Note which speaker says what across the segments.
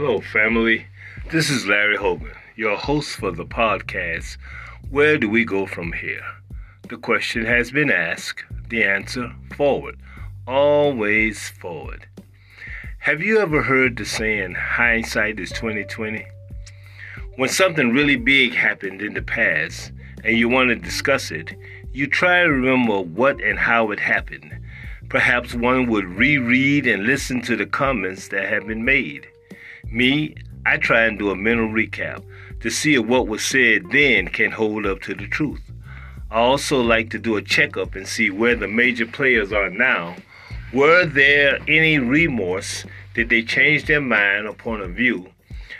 Speaker 1: Hello, family. This is Larry Hogan, your host for the podcast. Where do we go from here? The question has been asked. The answer forward. Always forward. Have you ever heard the saying, hindsight is 2020? When something really big happened in the past and you want to discuss it, you try to remember what and how it happened. Perhaps one would reread and listen to the comments that have been made. Me, I try and do a mental recap to see if what was said then can hold up to the truth. I also like to do a checkup and see where the major players are now. Were there any remorse? Did they change their mind or point of view?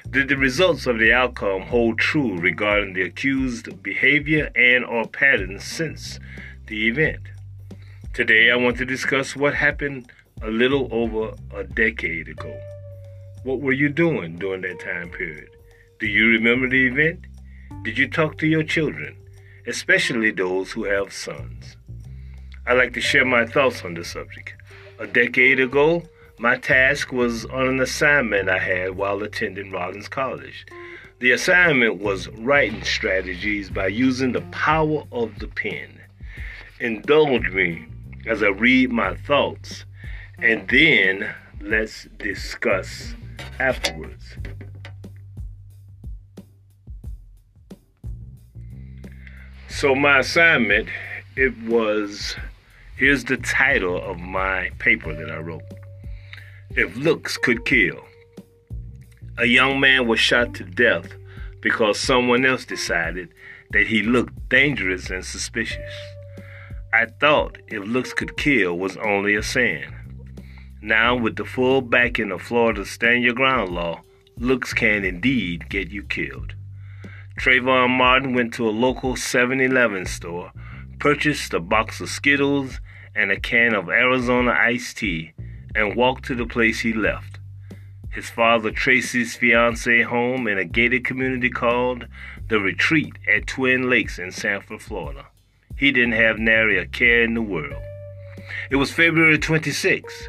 Speaker 1: Did the results of the outcome hold true regarding the accused behavior and or patterns since the event? Today I want to discuss what happened a little over a decade ago. What were you doing during that time period? Do you remember the event? Did you talk to your children, especially those who have sons? I'd like to share my thoughts on the subject. A decade ago, my task was on an assignment I had while attending Rollins College. The assignment was writing strategies by using the power of the pen. Indulge me as I read my thoughts, and then let's discuss afterwards. So my assignment, it was, here's the title of my paper that I wrote. If looks could kill. A young man was shot to death because someone else decided that he looked dangerous and suspicious. I thought if looks could kill was only a saying. Now, with the full backing of Florida's Stand Your Ground law, looks can indeed get you killed. Trayvon Martin went to a local 7 Eleven store, purchased a box of Skittles and a can of Arizona iced tea, and walked to the place he left. His father Tracy's fiancee home in a gated community called The Retreat at Twin Lakes in Sanford, Florida. He didn't have nary a care in the world. It was February 26.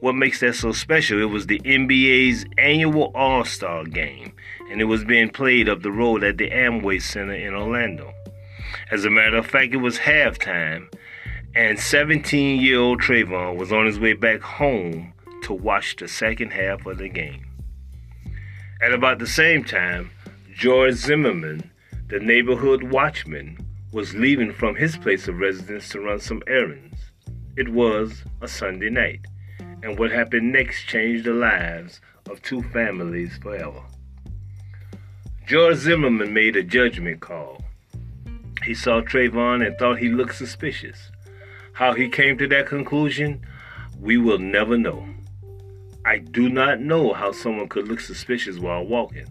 Speaker 1: What makes that so special? It was the NBA's annual All Star game, and it was being played up the road at the Amway Center in Orlando. As a matter of fact, it was halftime, and 17 year old Trayvon was on his way back home to watch the second half of the game. At about the same time, George Zimmerman, the neighborhood watchman, was leaving from his place of residence to run some errands. It was a Sunday night and what happened next changed the lives of two families forever. George Zimmerman made a judgment call. He saw Trayvon and thought he looked suspicious. How he came to that conclusion, we will never know. I do not know how someone could look suspicious while walking,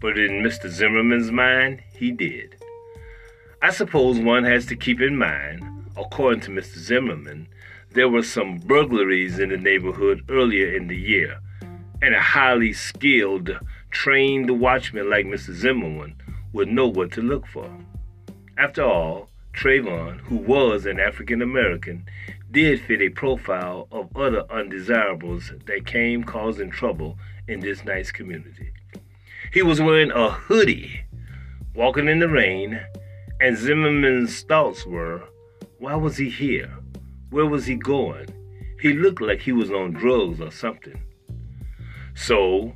Speaker 1: but in Mr. Zimmerman's mind, he did. I suppose one has to keep in mind, according to Mr. Zimmerman, there were some burglaries in the neighborhood earlier in the year, and a highly skilled, trained watchman like Mr. Zimmerman would know what to look for. After all, Trayvon, who was an African American, did fit a profile of other undesirables that came causing trouble in this nice community. He was wearing a hoodie, walking in the rain, and Zimmerman's thoughts were, why was he here? Where was he going? He looked like he was on drugs or something. So,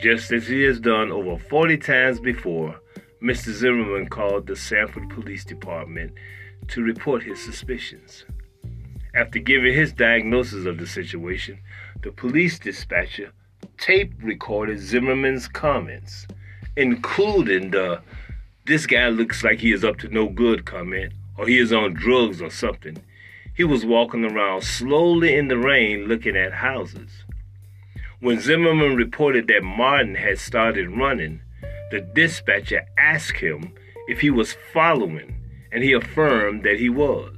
Speaker 1: just as he has done over 40 times before, Mr. Zimmerman called the Sanford Police Department to report his suspicions. After giving his diagnosis of the situation, the police dispatcher tape recorded Zimmerman's comments, including the this guy looks like he is up to no good comment or he is on drugs or something. He was walking around slowly in the rain looking at houses. When Zimmerman reported that Martin had started running, the dispatcher asked him if he was following, and he affirmed that he was.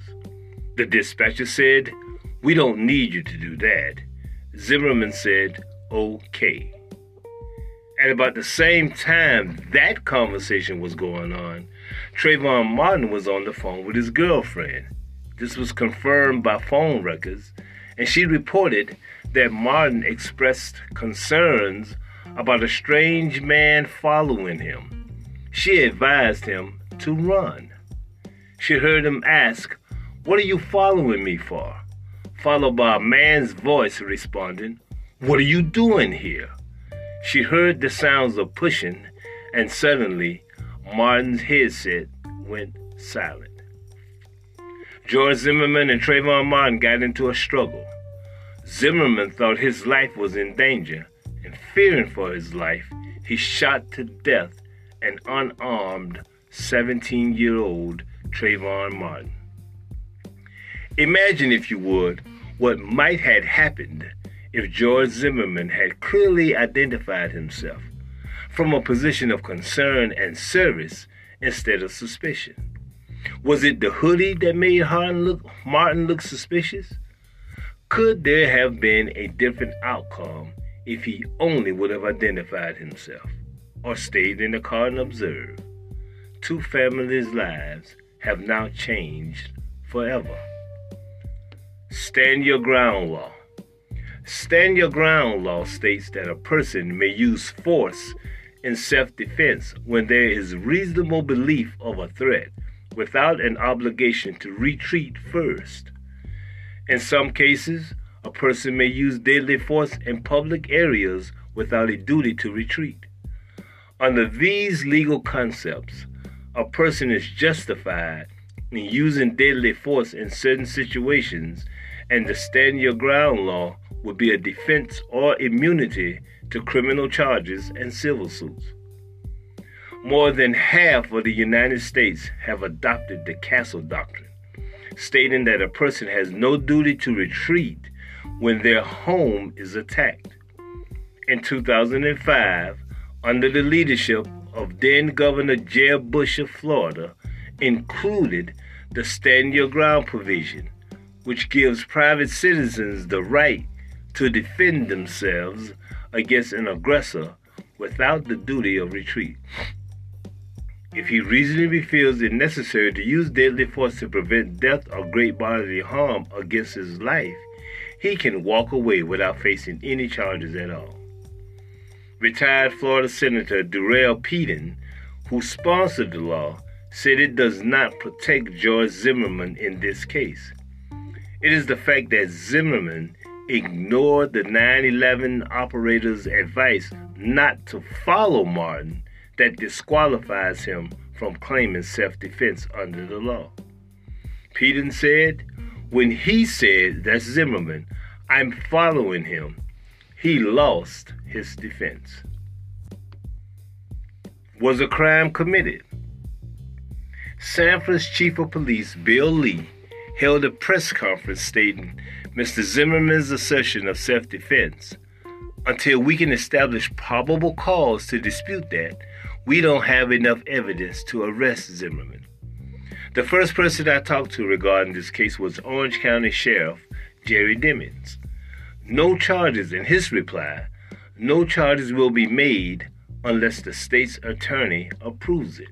Speaker 1: The dispatcher said, We don't need you to do that. Zimmerman said, Okay. At about the same time that conversation was going on, Trayvon Martin was on the phone with his girlfriend. This was confirmed by phone records, and she reported that Martin expressed concerns about a strange man following him. She advised him to run. She heard him ask, What are you following me for? Followed by a man's voice responding, What are you doing here? She heard the sounds of pushing, and suddenly Martin's headset went silent. George Zimmerman and Trayvon Martin got into a struggle. Zimmerman thought his life was in danger, and fearing for his life, he shot to death an unarmed 17 year old Trayvon Martin. Imagine, if you would, what might have happened if George Zimmerman had clearly identified himself from a position of concern and service instead of suspicion. Was it the hoodie that made Martin look, Martin look suspicious? Could there have been a different outcome if he only would have identified himself or stayed in the car and observed? Two families' lives have now changed forever. Stand your ground law. Stand your ground law states that a person may use force in self defense when there is reasonable belief of a threat without an obligation to retreat first. In some cases, a person may use deadly force in public areas without a duty to retreat. Under these legal concepts, a person is justified in using deadly force in certain situations, and the stand your ground law would be a defense or immunity to criminal charges and civil suits. More than half of the United States have adopted the Castle Doctrine stating that a person has no duty to retreat when their home is attacked. In 2005, under the leadership of then Governor Jeb Bush of Florida, included the Stand Your Ground provision, which gives private citizens the right to defend themselves against an aggressor without the duty of retreat. If he reasonably feels it necessary to use deadly force to prevent death or great bodily harm against his life, he can walk away without facing any charges at all. Retired Florida Senator Durell Peaden, who sponsored the law, said it does not protect George Zimmerman in this case. It is the fact that Zimmerman ignored the 9 11 operator's advice not to follow Martin that disqualifies him from claiming self defense under the law. Peaden said, when he said, that's Zimmerman, I'm following him, he lost his defense. Was a crime committed? Sanford's chief of police, Bill Lee, held a press conference stating Mr. Zimmerman's assertion of self defense. Until we can establish probable cause to dispute that, we don't have enough evidence to arrest Zimmerman. The first person I talked to regarding this case was Orange County Sheriff Jerry Demings. No charges in his reply. No charges will be made unless the state's attorney approves it.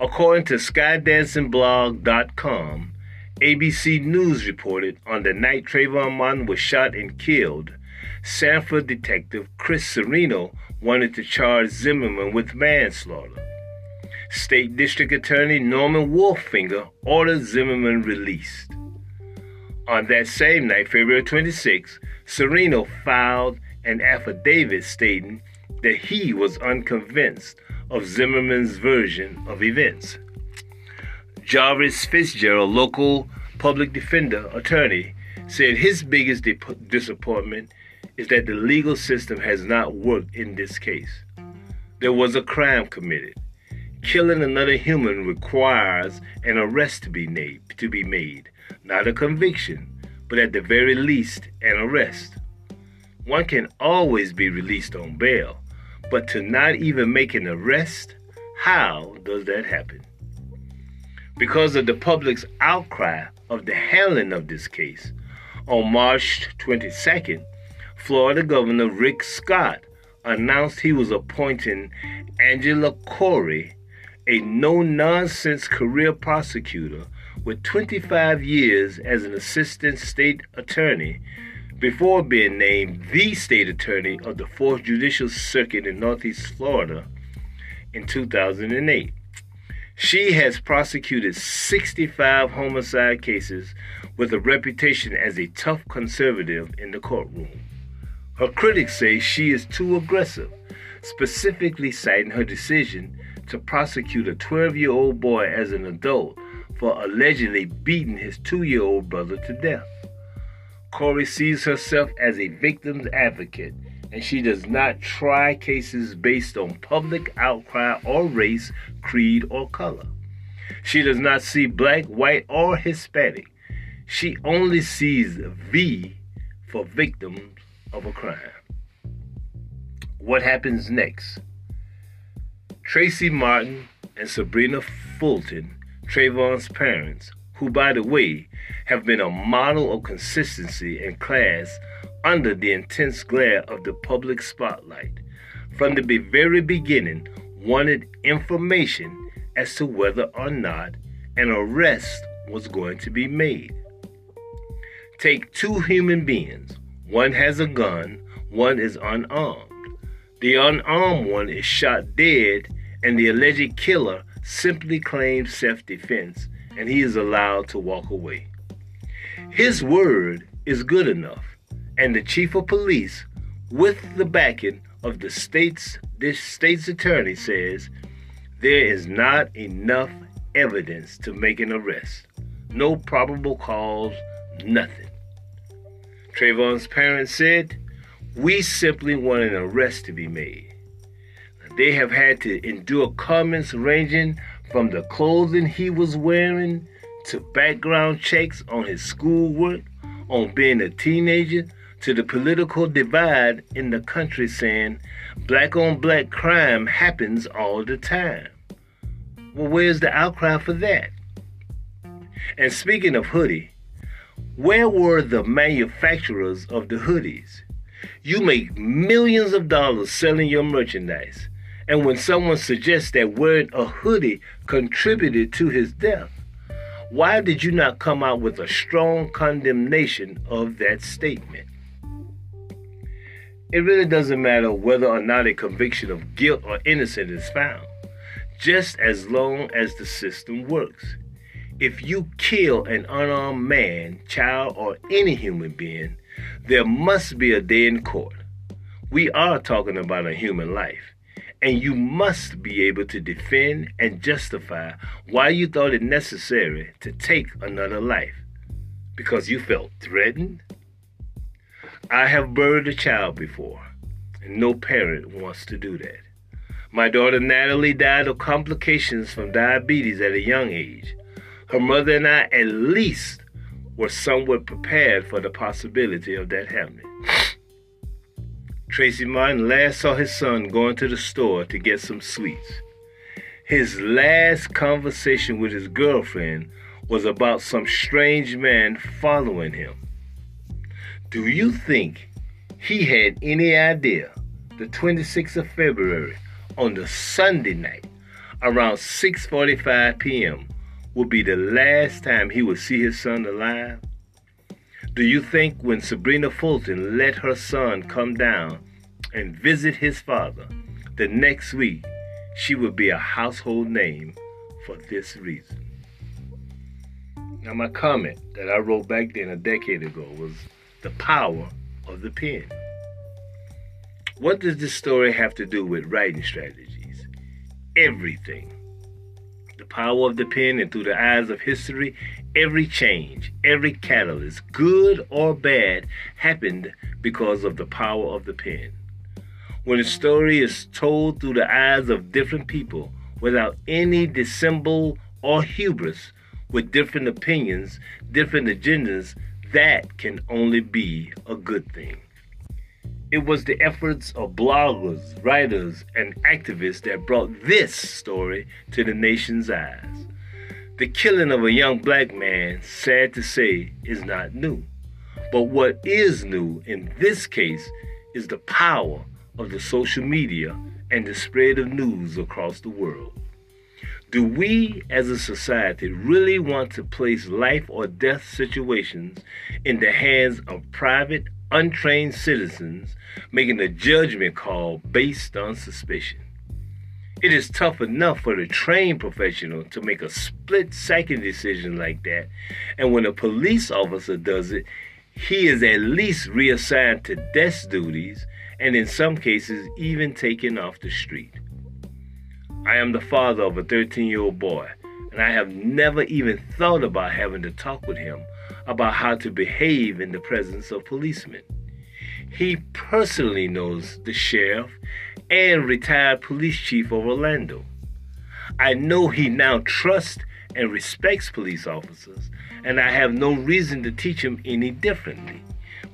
Speaker 1: According to SkyDancingBlog.com, ABC News reported on the night Trayvon Martin was shot and killed, Sanford detective Chris Serino wanted to charge Zimmerman with manslaughter. State District Attorney Norman Wolfinger ordered Zimmerman released. On that same night, February 26, Serino filed an affidavit stating that he was unconvinced of Zimmerman's version of events. Jarvis Fitzgerald, local public defender attorney, said his biggest disappointment is that the legal system has not worked in this case. There was a crime committed. Killing another human requires an arrest to be made, to be made, not a conviction, but at the very least an arrest. One can always be released on bail, but to not even make an arrest, how does that happen? Because of the public's outcry of the handling of this case, on March 22nd, Florida Governor Rick Scott announced he was appointing Angela Corey, a no nonsense career prosecutor with 25 years as an assistant state attorney, before being named the state attorney of the 4th Judicial Circuit in Northeast Florida in 2008. She has prosecuted 65 homicide cases with a reputation as a tough conservative in the courtroom. Her critics say she is too aggressive, specifically citing her decision to prosecute a 12 year old boy as an adult for allegedly beating his two year old brother to death. Corey sees herself as a victim's advocate, and she does not try cases based on public outcry or race, creed, or color. She does not see black, white, or Hispanic. She only sees V for victims of a crime. What happens next? Tracy Martin and Sabrina Fulton, Trayvon's parents, who, by the way, have been a model of consistency and class under the intense glare of the public spotlight, from the very beginning wanted information as to whether or not an arrest was going to be made. Take two human beings. One has a gun, one is unarmed. The unarmed one is shot dead, and the alleged killer simply claims self defense and he is allowed to walk away. His word is good enough, and the chief of police, with the backing of the state's this state's attorney, says there is not enough evidence to make an arrest. No probable cause, nothing. Trayvon's parents said, We simply want an arrest to be made. They have had to endure comments ranging from the clothing he was wearing to background checks on his schoolwork, on being a teenager, to the political divide in the country saying black on black crime happens all the time. Well, where's the outcry for that? And speaking of hoodie, where were the manufacturers of the hoodies? You make millions of dollars selling your merchandise. And when someone suggests that wearing a hoodie contributed to his death, why did you not come out with a strong condemnation of that statement? It really doesn't matter whether or not a conviction of guilt or innocence is found, just as long as the system works. If you kill an unarmed man, child, or any human being, there must be a day in court. We are talking about a human life. And you must be able to defend and justify why you thought it necessary to take another life. Because you felt threatened? I have buried a child before, and no parent wants to do that. My daughter Natalie died of complications from diabetes at a young age. Her mother and I, at least, were somewhat prepared for the possibility of that happening. Tracy Martin last saw his son going to the store to get some sweets. His last conversation with his girlfriend was about some strange man following him. Do you think he had any idea the 26th of February on the Sunday night around 6:45 p.m. would be the last time he would see his son alive? Do you think when Sabrina Fulton let her son come down and visit his father the next week, she would be a household name for this reason? Now, my comment that I wrote back then a decade ago was the power of the pen. What does this story have to do with writing strategies? Everything. The power of the pen, and through the eyes of history, Every change, every catalyst, good or bad, happened because of the power of the pen. When a story is told through the eyes of different people without any dissemble or hubris, with different opinions, different agendas, that can only be a good thing. It was the efforts of bloggers, writers, and activists that brought this story to the nation's eyes. The killing of a young black man, sad to say, is not new. But what is new in this case is the power of the social media and the spread of news across the world. Do we as a society really want to place life or death situations in the hands of private, untrained citizens making a judgment call based on suspicion. It is tough enough for the trained professional to make a split second decision like that, and when a police officer does it, he is at least reassigned to desk duties and in some cases even taken off the street. I am the father of a 13 year old boy, and I have never even thought about having to talk with him about how to behave in the presence of policemen. He personally knows the sheriff and retired police chief of Orlando. I know he now trusts and respects police officers, and I have no reason to teach him any differently.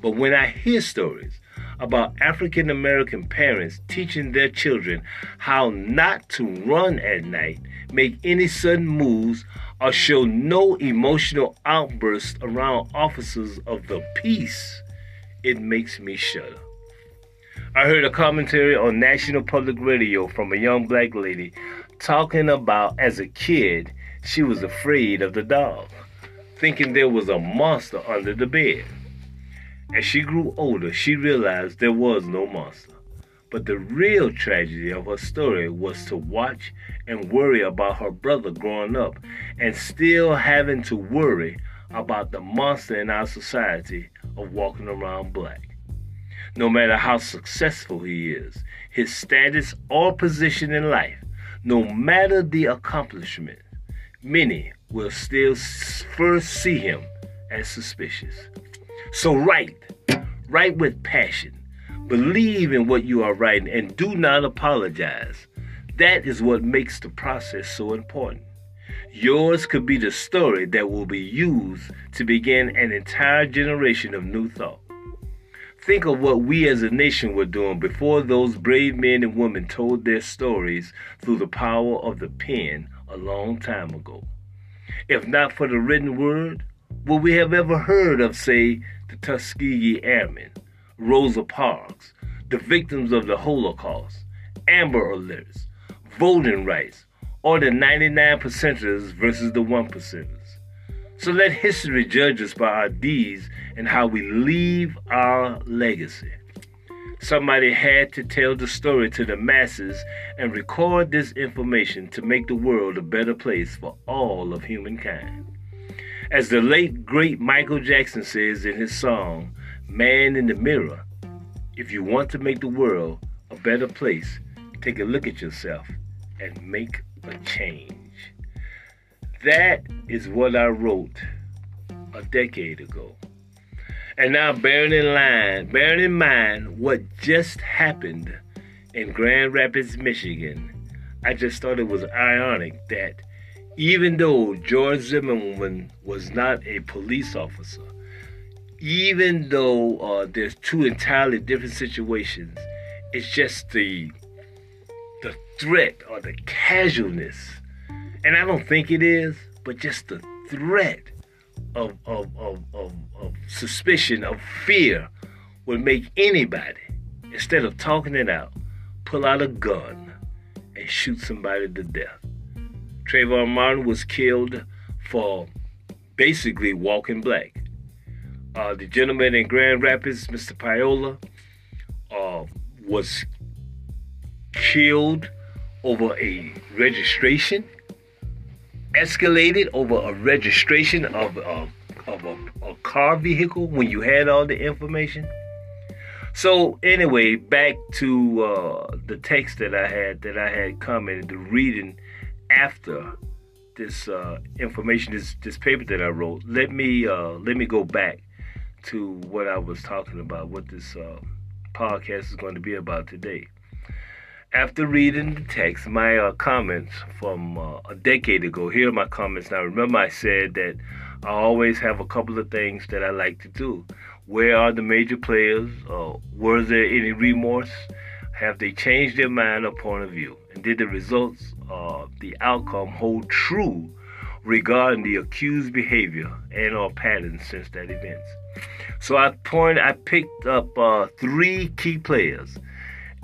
Speaker 1: But when I hear stories about African American parents teaching their children how not to run at night, make any sudden moves, or show no emotional outbursts around officers of the peace, it makes me shudder. I heard a commentary on National Public Radio from a young black lady talking about as a kid she was afraid of the dog, thinking there was a monster under the bed. As she grew older, she realized there was no monster. But the real tragedy of her story was to watch and worry about her brother growing up and still having to worry about the monster in our society of walking around black no matter how successful he is, his status or position in life, no matter the accomplishment, many will still first see him as suspicious. So write, write with passion. Believe in what you are writing and do not apologize. That is what makes the process so important. Yours could be the story that will be used to begin an entire generation of new thought. Think of what we as a nation were doing before those brave men and women told their stories through the power of the pen a long time ago. If not for the written word, would we have ever heard of, say, the Tuskegee Airmen, Rosa Parks, the victims of the Holocaust, Amber Alerts, voting rights, or the 99 percenters versus the 1 percenters? So let history judge us by our deeds and how we leave our legacy. Somebody had to tell the story to the masses and record this information to make the world a better place for all of humankind. As the late great Michael Jackson says in his song, Man in the Mirror, if you want to make the world a better place, take a look at yourself and make a change. That is what I wrote a decade ago. And now, bearing in line, bearing in mind what just happened in Grand Rapids, Michigan, I just thought it was ironic that even though George Zimmerman was not a police officer, even though uh, there's two entirely different situations, it's just the the threat or the casualness and I don't think it is, but just the threat of, of, of, of, of suspicion, of fear, would make anybody, instead of talking it out, pull out a gun and shoot somebody to death. Trayvon Martin was killed for basically walking black. Uh, the gentleman in Grand Rapids, Mr. Payola, uh, was killed over a registration escalated over a registration of a, of a, a car vehicle when you had all the information. So anyway, back to uh, the text that I had that I had commented, the reading after this uh, information, this this paper that I wrote. Let me uh, let me go back to what I was talking about, what this uh, podcast is going to be about today. After reading the text, my uh, comments from uh, a decade ago, here are my comments now. Remember, I said that I always have a couple of things that I like to do. Where are the major players? Uh, was there any remorse? Have they changed their mind or point of view? And did the results, uh, the outcome, hold true regarding the accused behavior and or patterns since that event? So I point, I picked up uh, three key players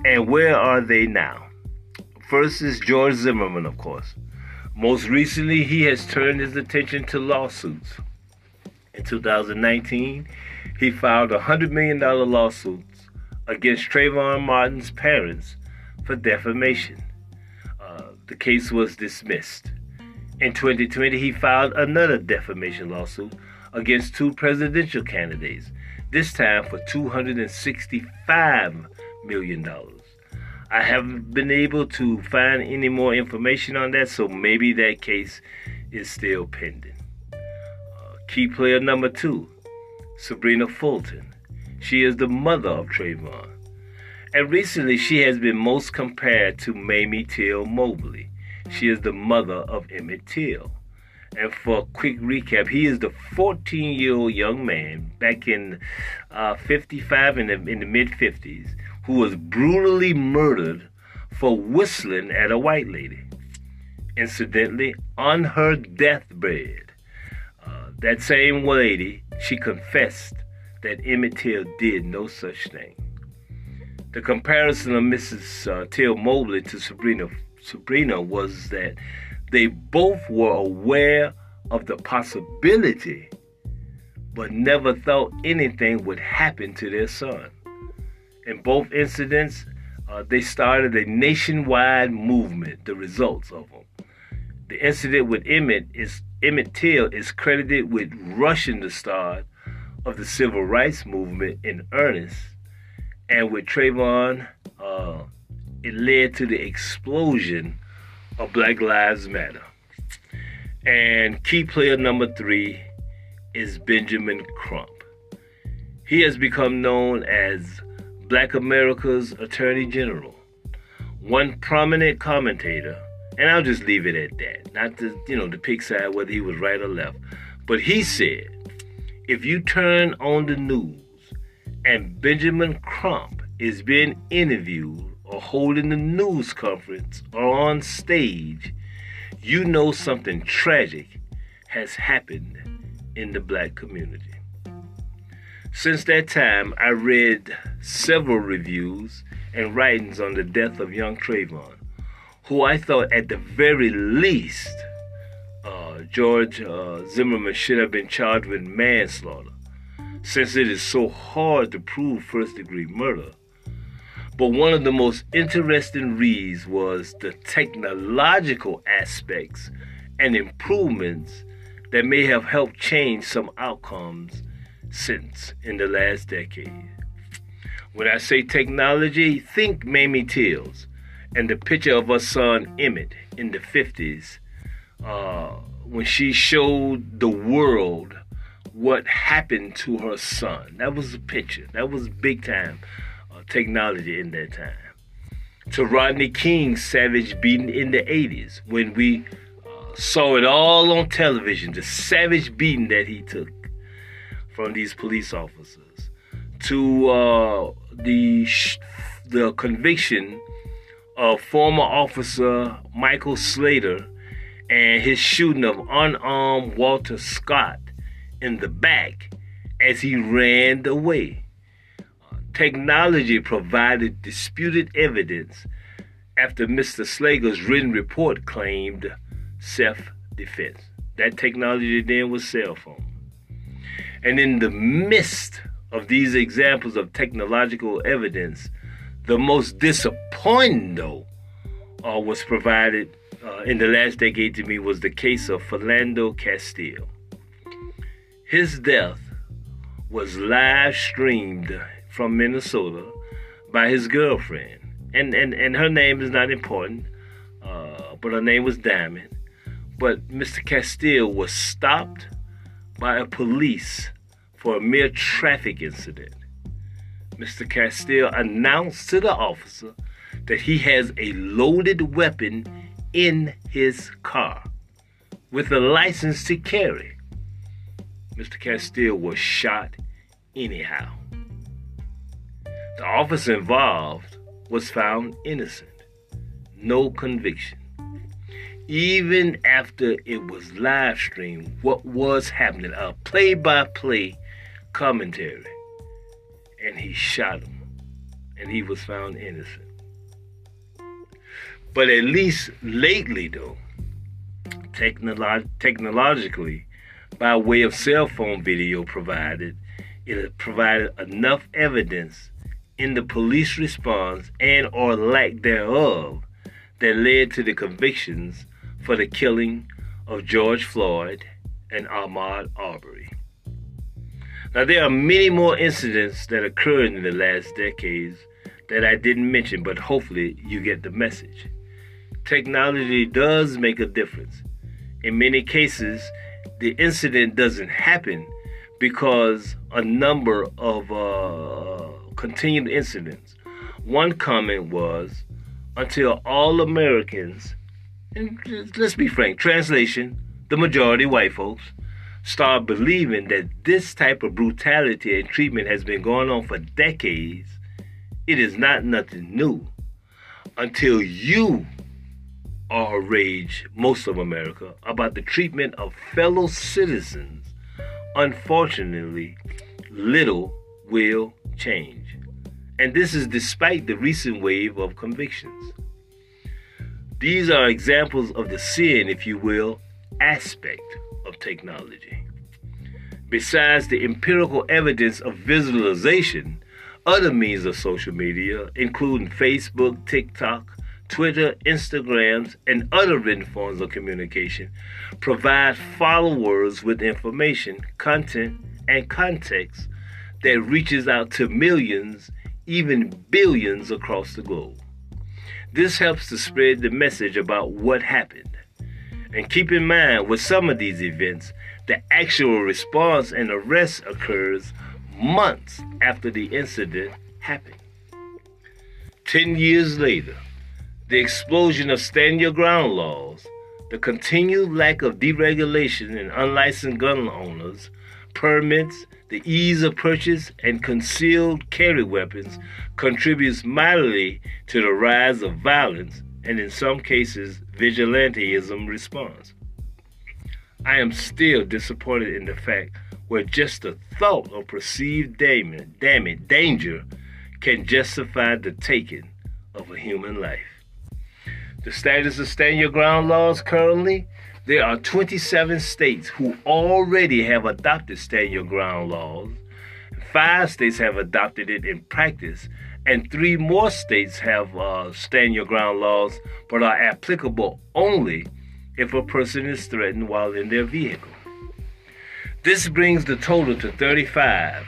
Speaker 1: and where are they now? First is George Zimmerman, of course. Most recently, he has turned his attention to lawsuits. In 2019, he filed a $100 million lawsuit against Trayvon Martin's parents for defamation. Uh, the case was dismissed. In 2020, he filed another defamation lawsuit against two presidential candidates, this time for $265 million. I haven't been able to find any more information on that, so maybe that case is still pending. Uh, key player number two, Sabrina Fulton. She is the mother of Trayvon. And recently, she has been most compared to Mamie Till Mobley. She is the mother of Emmett Till. And for a quick recap, he is the 14 year old young man back in uh, 55 in the, in the mid 50s who was brutally murdered for whistling at a white lady. Incidentally, on her deathbed, uh, that same lady, she confessed that Emmett Till did no such thing. The comparison of Mrs. Uh, Till Mobley to Sabrina Sabrina was that they both were aware of the possibility, but never thought anything would happen to their son. In both incidents, uh, they started a nationwide movement, the results of them. The incident with Emmett is Emmett Till is credited with rushing the start of the civil rights movement in earnest, and with Trayvon, uh, it led to the explosion of Black Lives Matter. And key player number three is Benjamin Crump. He has become known as Black America's Attorney General. One prominent commentator, and I'll just leave it at that, not to, you know, to pick side whether he was right or left, but he said, if you turn on the news and Benjamin Crump is being interviewed or holding a news conference or on stage, you know something tragic has happened in the black community. Since that time, I read several reviews and writings on the death of young Trayvon, who I thought at the very least uh, George uh, Zimmerman should have been charged with manslaughter, since it is so hard to prove first degree murder. But one of the most interesting reads was the technological aspects and improvements that may have helped change some outcomes since in the last decade. When I say technology, think Mamie Tills and the picture of her son Emmett in the 50s uh, when she showed the world what happened to her son. That was a picture. That was big time technology in that time. To Rodney King's savage beating in the 80s when we uh, saw it all on television, the savage beating that he took from these police officers to uh, the the conviction of former officer Michael Slager and his shooting of unarmed Walter Scott in the back as he ran away. Technology provided disputed evidence after Mr. Slager's written report claimed self defense. That technology then was cell phone. And in the midst of these examples of technological evidence, the most disappointing, though, uh, was provided uh, in the last decade to me was the case of Philando Castile. His death was live streamed from Minnesota by his girlfriend. And, and, and her name is not important, uh, but her name was Diamond. But Mr. Castile was stopped by a police for a mere traffic incident. Mr. Castile announced to the officer that he has a loaded weapon in his car with a license to carry. Mr. Castile was shot anyhow. The officer involved was found innocent, no conviction even after it was live streamed, what was happening, a play by play commentary. And he shot him. And he was found innocent. But at least lately, though, technolo- technologically, by way of cell phone video provided, it provided enough evidence in the police response and or lack thereof that led to the convictions for the killing of George Floyd and Ahmaud Arbery. Now, there are many more incidents that occurred in the last decades that I didn't mention, but hopefully you get the message. Technology does make a difference. In many cases, the incident doesn't happen because a number of uh, continued incidents. One comment was until all Americans, and let's be frank, translation, the majority white folks, start believing that this type of brutality and treatment has been going on for decades, it is not nothing new. Until you are rage, most of America, about the treatment of fellow citizens unfortunately, little will change. And this is despite the recent wave of convictions. These are examples of the sin, if you will, aspect of technology. Besides the empirical evidence of visualization, other means of social media, including Facebook, TikTok, Twitter, Instagrams, and other written forms of communication provide followers with information, content, and context that reaches out to millions, even billions across the globe. This helps to spread the message about what happened. And keep in mind, with some of these events, the actual response and arrest occurs months after the incident happened. Ten years later, the explosion of stand your ground laws, the continued lack of deregulation in unlicensed gun owners, permits, the ease of purchase, and concealed carry weapons contributes mightily to the rise of violence and, in some cases, vigilanteism response. I am still disappointed in the fact where just the thought of perceived damage, danger can justify the taking of a human life the status of stand your ground laws currently, there are 27 states who already have adopted stand your ground laws. Five states have adopted it in practice, and three more states have uh, stand your ground laws but are applicable only if a person is threatened while in their vehicle. This brings the total to 35,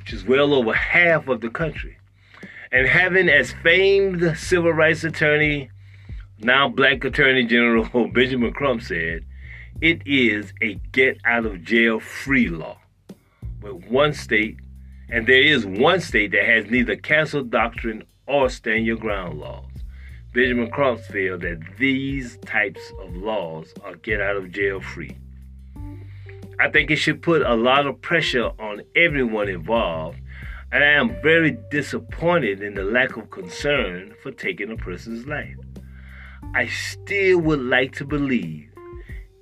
Speaker 1: which is well over half of the country. And having as famed civil rights attorney now black Attorney General Benjamin Crump said, it is a get out of jail free law. With one state, and there is one state that has neither castle doctrine or stand your ground laws. Benjamin Crump feel that these types of laws are get out of jail free. I think it should put a lot of pressure on everyone involved, and I am very disappointed in the lack of concern for taking a person's life. I still would like to believe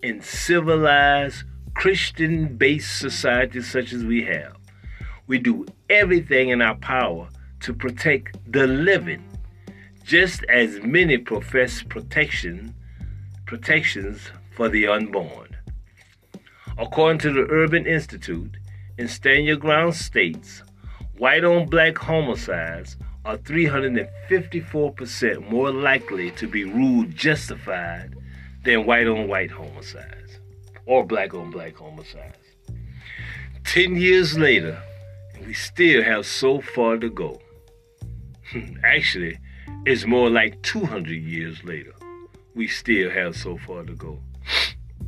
Speaker 1: in civilized, Christian based societies such as we have. We do everything in our power to protect the living, just as many profess protection protections for the unborn. According to the Urban Institute, in Stand Your Ground states, white on black homicides are 354% more likely to be ruled justified than white on white homicides or black on black homicides. 10 years later, we still have so far to go. Actually, it's more like 200 years later. We still have so far to go.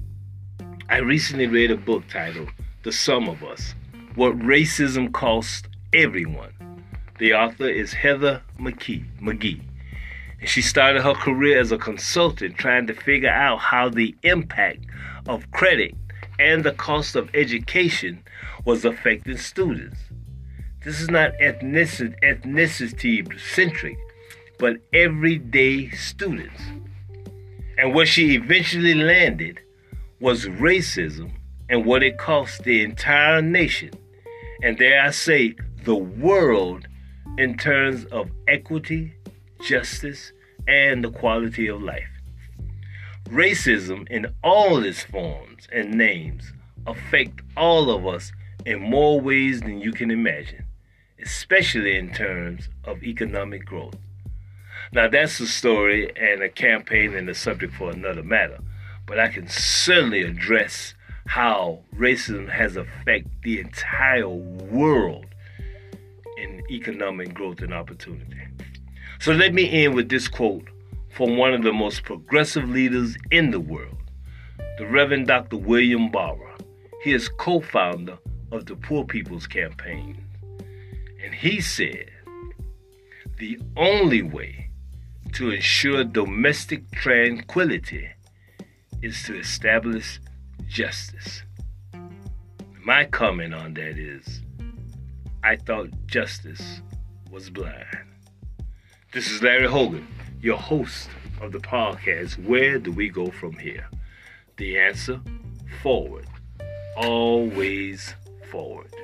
Speaker 1: I recently read a book titled The Sum of Us What Racism Costs Everyone the author is Heather McKee, McGhee. And she started her career as a consultant trying to figure out how the impact of credit and the cost of education was affecting students. This is not ethnicity, centric, but everyday students. And where she eventually landed was racism and what it cost the entire nation, and dare I say, the world in terms of equity, justice, and the quality of life. Racism in all its forms and names affect all of us in more ways than you can imagine, especially in terms of economic growth. Now, that's a story and a campaign and a subject for another matter, but I can certainly address how racism has affected the entire world in economic growth and opportunity. So let me end with this quote from one of the most progressive leaders in the world, the Reverend Dr. William Barber. He is co founder of the Poor People's Campaign. And he said, The only way to ensure domestic tranquility is to establish justice. My comment on that is I thought justice was blind. This is Larry Hogan, your host of the podcast, Where Do We Go From Here? The answer forward. Always forward.